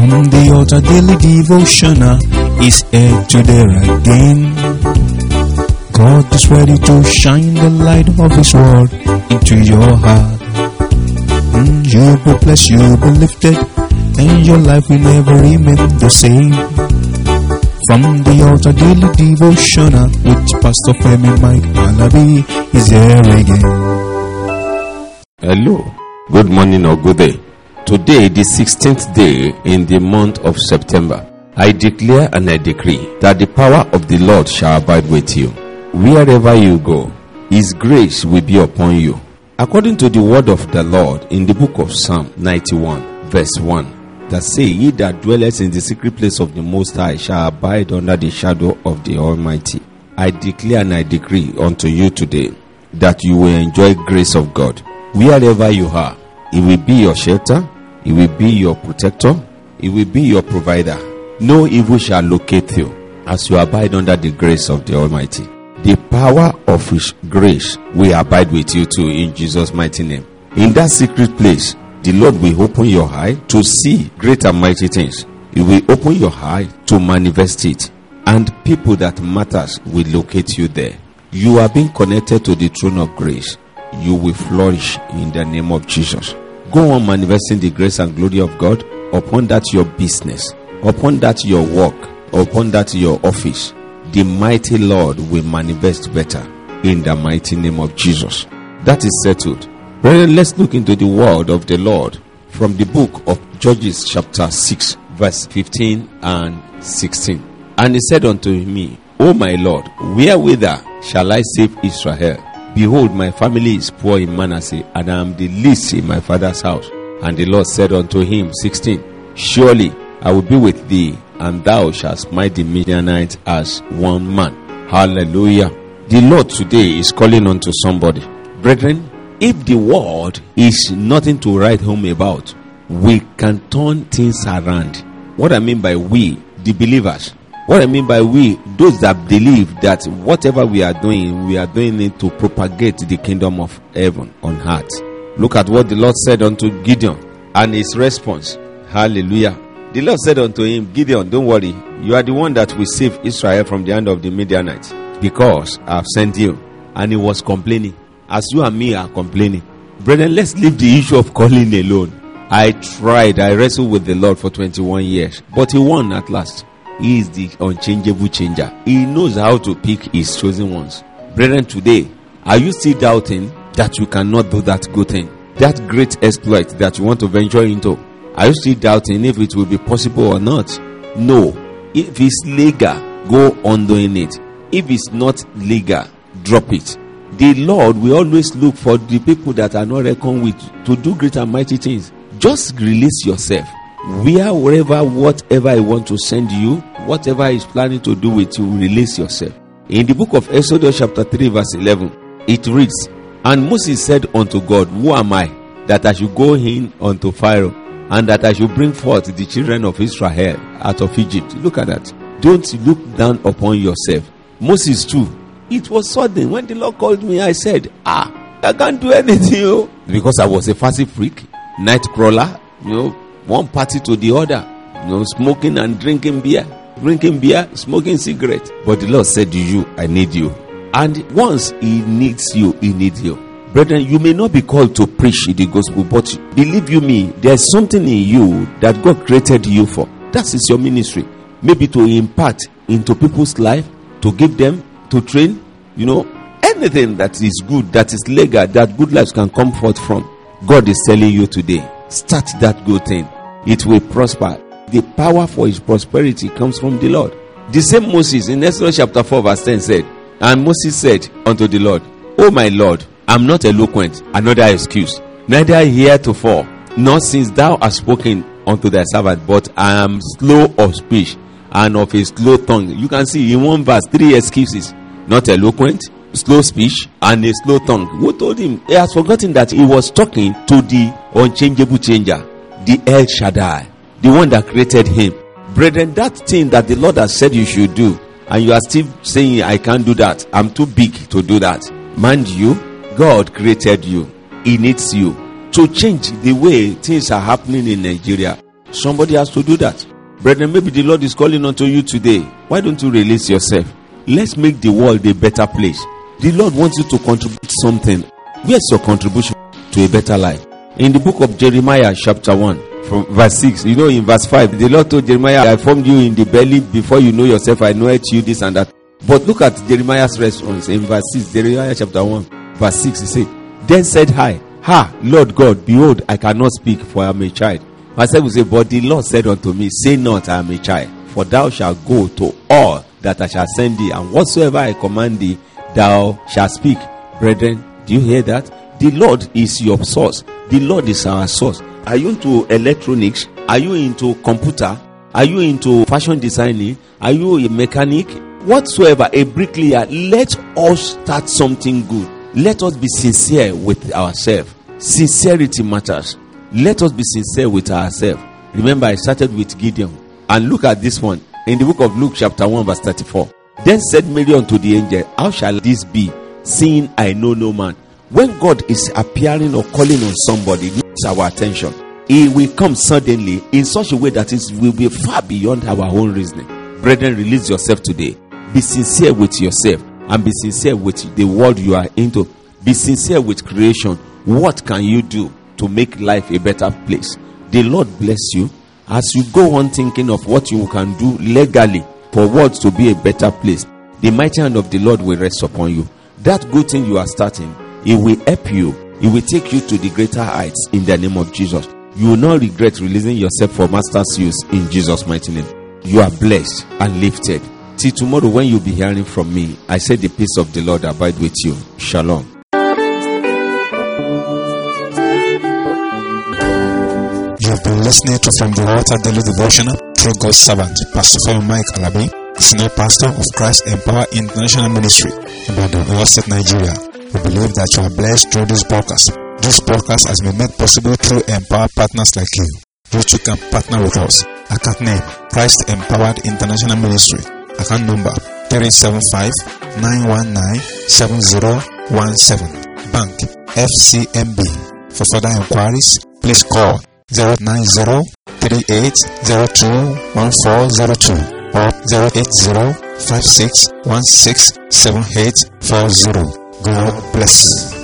From the altar daily devotional is here today again. God is ready to shine the light of His word into your heart. Mm, you'll be blessed, you'll be lifted, and your life will never remain the same. From the altar daily devotional with Pastor Femi Mike Alabi is here again. Hello, good morning or good day. Today, the 16th day in the month of September, I declare and I decree that the power of the Lord shall abide with you. Wherever you go, His grace will be upon you. According to the word of the Lord in the book of Psalm 91, verse 1, that say, He that dwelleth in the secret place of the Most High shall abide under the shadow of the Almighty. I declare and I decree unto you today that you will enjoy grace of God. Wherever you are, it will be your shelter, it will be your protector, it will be your provider. No evil shall locate you as you abide under the grace of the Almighty. The power of His grace will abide with you too in Jesus' mighty name. In that secret place, the Lord will open your eye to see great and mighty things. He will open your eye to manifest it, and people that matters will locate you there. You are being connected to the throne of grace. You will flourish in the name of Jesus. Go on manifesting the grace and glory of God upon that your business, upon that your work, upon that your office. The mighty Lord will manifest better in the mighty name of Jesus. That is settled. Brethren, let's look into the word of the Lord from the book of Judges, chapter 6, verse 15 and 16. And he said unto me, O my Lord, wherewithher shall I save Israel? Behold, my family is poor in Manasseh, and I am the least in my father's house. And the Lord said unto him, 16, Surely I will be with thee, and thou shalt smite the Midianites as one man. Hallelujah. The Lord today is calling unto somebody. Brethren, if the world is nothing to write home about, we can turn things around. What I mean by we, the believers, what I mean by we, those that believe that whatever we are doing, we are doing it to propagate the kingdom of heaven on earth. Look at what the Lord said unto Gideon and his response. Hallelujah. The Lord said unto him, Gideon, don't worry. You are the one that will save Israel from the hand of the Midianites because I have sent you. And he was complaining, as you and me are complaining. Brethren, let's leave the issue of calling alone. I tried, I wrestled with the Lord for 21 years, but he won at last. He is the unchangeable changer. He knows how to pick his chosen ones. Brethren, today, are you still doubting that you cannot do that good thing? That great exploit that you want to venture into? Are you still doubting if it will be possible or not? No. If it's legal, go on doing it. If it's not legal, drop it. The Lord will always look for the people that are not reckoned with to do great and mighty things. Just release yourself. Where, wherever, whatever I want to send you, whatever is planning to do with you, release yourself. In the book of Exodus, chapter 3, verse 11, it reads, And Moses said unto God, Who am I that I should go in unto Pharaoh, and that I should bring forth the children of Israel out of Egypt? Look at that. Don't look down upon yourself. Moses, too. It was sudden. When the Lord called me, I said, Ah, I can't do anything. Oh. Because I was a fussy freak, night crawler, you know, one party to the other, you know, smoking and drinking beer, drinking beer, smoking cigarette. But the Lord said to you, I need you. And once He needs you, He needs you. Brethren, you may not be called to preach the gospel, but believe you me, there's something in you that God created you for. That is your ministry. Maybe to impart into people's life, to give them, to train, you know, anything that is good, that is legal, that good lives can come forth from. God is telling you today, start that good thing. It will prosper. The power for his prosperity comes from the Lord. The same Moses in Exodus chapter 4, verse 10 said, And Moses said unto the Lord, O my Lord, I'm not eloquent, another excuse, neither heretofore, nor since thou hast spoken unto thy servant, but I am slow of speech and of a slow tongue. You can see in one verse three excuses not eloquent, slow speech, and a slow tongue. Who told him? He has forgotten that he was talking to the unchangeable changer, the El Shaddai, the one that created him. Brethren, that thing that the Lord has said you should do, and you are still saying, I can't do that, I'm too big to do that. Mind you, God created you, He needs you to change the way things are happening in Nigeria. Somebody has to do that. Brethren, maybe the Lord is calling unto you today. Why don't you release yourself? Let's make the world a better place. The Lord wants you to contribute something. Where's your contribution to a better life? In the book of Jeremiah, chapter 1, from verse 6, you know, in verse 5, the Lord told Jeremiah, I formed you in the belly before you know yourself. I know it you this and that. But look at Jeremiah's response in verse 6, Jeremiah chapter 1, verse 6. He said, Then said I, Ha, Lord God, behold, I cannot speak, for I am a child. Verse 7 say, But the Lord said unto me, Say not, I am a child, for thou shalt go to all that I shall send thee, and whatsoever I command thee, thou shalt speak. Brethren, do you hear that? The Lord is your source. The Lord is our source. Are you into electronics? Are you into computer? Are you into fashion designing? Are you a mechanic? Whatsoever, a bricklayer, let us start something good. Let us be sincere with ourselves. Sincerity matters. Let us be sincere with ourselves. Remember, I started with Gideon. And look at this one in the book of Luke, chapter 1, verse 34. Then said Mary unto the angel, How shall this be, seeing I know no man? When God is appearing or calling on somebody, needs our attention. He will come suddenly in such a way that it will be far beyond our own reasoning. Brethren, release yourself today. Be sincere with yourself and be sincere with the world you are into. Be sincere with creation. What can you do to make life a better place? The Lord bless you as you go on thinking of what you can do legally for world to be a better place. The mighty hand of the Lord will rest upon you. That good thing you are starting, it will help you. It will take you to the greater heights in the name of Jesus. You will not regret releasing yourself for master's use in Jesus' mighty name. You are blessed and lifted. Till tomorrow, when you'll be hearing from me, I say the peace of the Lord abide with you. Shalom. You've been listening to From the Altar Daily Devotional through God's servant, Pastor Femi Mike Alabi, Senior Pastor of Christ Empower International Ministry, Ibadan, Oyo State, Nigeria. We believe that you are blessed through this podcast. This podcast has been made possible through Empower partners like you. You can partner with us. Account name Christ Empowered International Ministry. Account number 375 919 7017. Bank FCMB. For further inquiries, please call 090 3802 1402 or 080 5616 7840. God bless you.